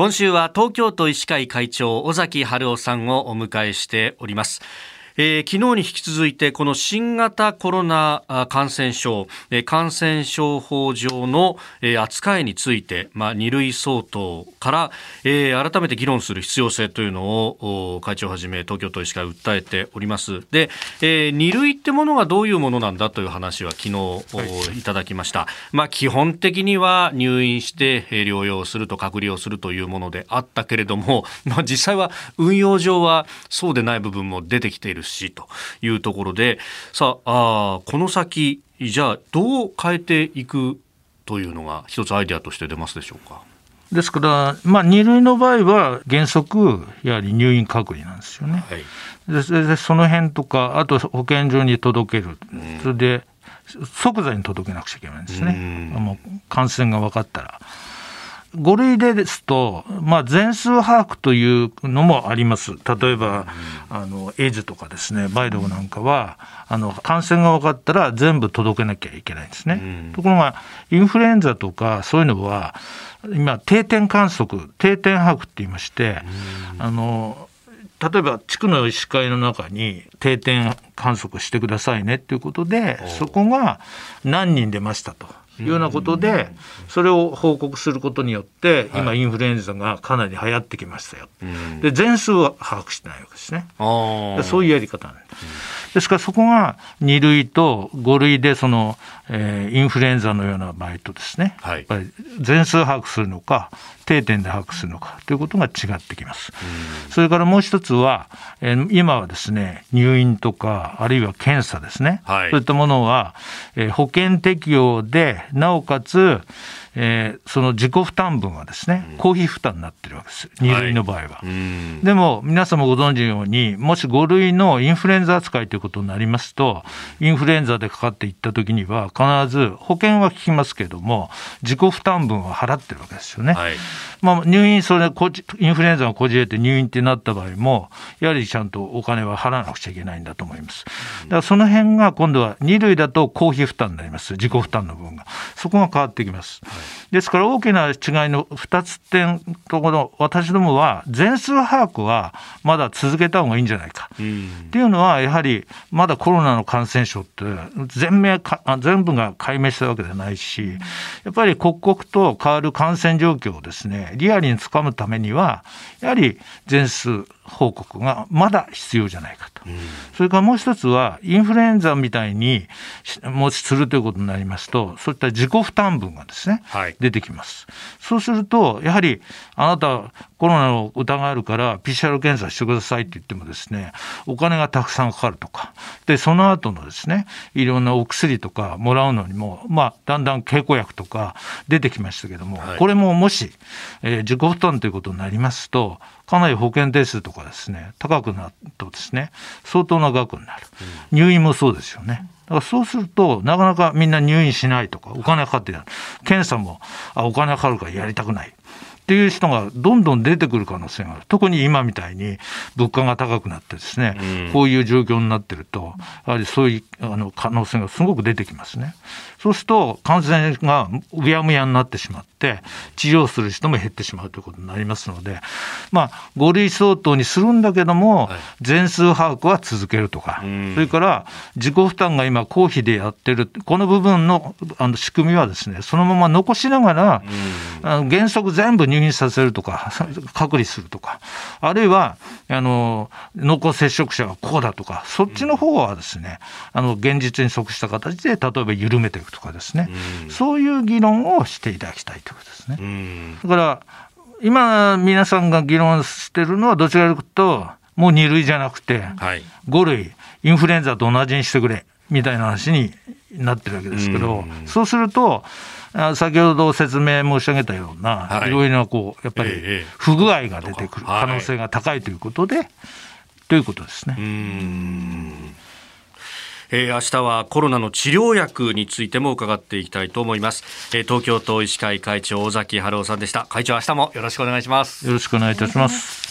今週は東京都医師会会長尾崎春夫さんをお迎えしております。えー、昨日に引き続いてこの新型コロナ感染症、えー、感染症法上の、えー、扱いについて、まあ、2類相当から、えー、改めて議論する必要性というのを会長をはじめ東京都医師会訴えております。で、えー、2類ってものがどういうものなんだという話は昨日、はい、いただきました、まあ、基本的には入院して療養すると隔離をするというものであったけれども、まあ、実際は運用上はそうでない部分も出てきているしというところでさああこの先じゃあどう変えていくというのが一つアイデアとして出ますでしょうか？ですから、まあ、2類の場合は原則、やはり入院隔離なんですよね。はい、でその辺とか、あと保健所に届ける、それで即座に届けなくちゃいけないんですね、もう感染が分かったら。5類でですと、まあ、全数把握というのもあります。例えば、あの、エイズとかですね、梅毒なんかは、あの、感染が分かったら全部届けなきゃいけないんですね。ところが、インフルエンザとかそういうのは、今、定点観測、定点把握って言いまして、あの、例えば地区の医師会の中に定点観測してくださいねっていうことで、そこが何人出ましたと。いうようなことで、それを報告することによって、今、インフルエンザがかなり流行ってきましたよ、で全数は把握してないわけですね、そういうやり方なんです。ですからそこが2類と5類でその、えー、インフルエンザのような場合とですね、はい、全数把握するのか定点で把握するのかということが違ってきます。それからもう一つは、えー、今はですね入院とかあるいは検査ですね、はい、そういったものは、えー、保険適用でなおかつえー、その自己負担分はですね、公費負担になってるわけです、2類の場合は。はい、でも、皆様ご存知のように、もし5類のインフルエンザ扱いということになりますと、インフルエンザでかかっていったときには、必ず保険は効きますけれども、自己負担分は払ってるわけですよね。はい、まあ、入院、それインフルエンザがこじれて入院ってなった場合も、やはりちゃんとお金は払わなくちゃいけないんだと思います。だからその辺が今度は2類だと公費負担になります、自己負担の分が。そこが変わってきます。はいですから大きな違いの2つ点ところ、私どもは全数把握はまだ続けた方がいいんじゃないか。っていうのは、やはりまだコロナの感染症って全面全部が解明したわけではないし、やっぱり刻々と変わる感染状況をですね、リアルにつかむためには、やはり全数報告がまだ必要じゃないかと、うん、それからもう一つは、インフルエンザみたいにもしするということになりますと、そういった自己負担分がですね、はい、出てきます。そうすると、やはりあなた、コロナの疑いあるから PCR 検査してくださいって言ってもですね、お金がたくさんかかるとか、で、その後のですね、いろんなお薬とかもらうのにも、まあ、だんだん経口薬とか出てきましたけども、はい、これももし、えー、自己負担ということになりますと、かなり保険定数とかですね、高くなるとですね、相当な額になる。入院もそうですよね。だからそうすると、なかなかみんな入院しないとか、お金かかってやる。検査も、あ、お金かかるからやりたくない。っていう人がどんどん出てくる可能性がある。特に今みたいに物価が高くなってですね、うん、こういう状況になってると、やはりそういうあの可能性がすごく出てきますね。そうすると感染がうやむやになってしまって、治療する人も減ってしまうということになりますので、まあ、5類相当にするんだけども、全数把握は続けるとか、それから自己負担が今、公費でやってる、この部分のあの仕組みはですね、そのまま残しながら、あの原則全部入院させるとか、隔離するとか、あるいはあの濃厚接触者がこうだとか、そっちの方はですね、あの現実に即した形で、例えば緩めていくとかですね、そういう議論をしていただきたいということですね。だから今、皆さんが議論してるのは、どちらかというと、もう2類じゃなくて、5類、インフルエンザと同じにしてくれみたいな話になってるわけですけど、そうすると、先ほど説明申し上げたような、はい、いろいろなこうやっぱり不具合が出てくる可能性が高いということで、ということですね。えー、明日はコロナの治療薬についても伺っていきたいと思います、えー、東京都医師会会長尾崎春夫さんでした。会長明日もよろしくお願いします。よろしくお願いいたします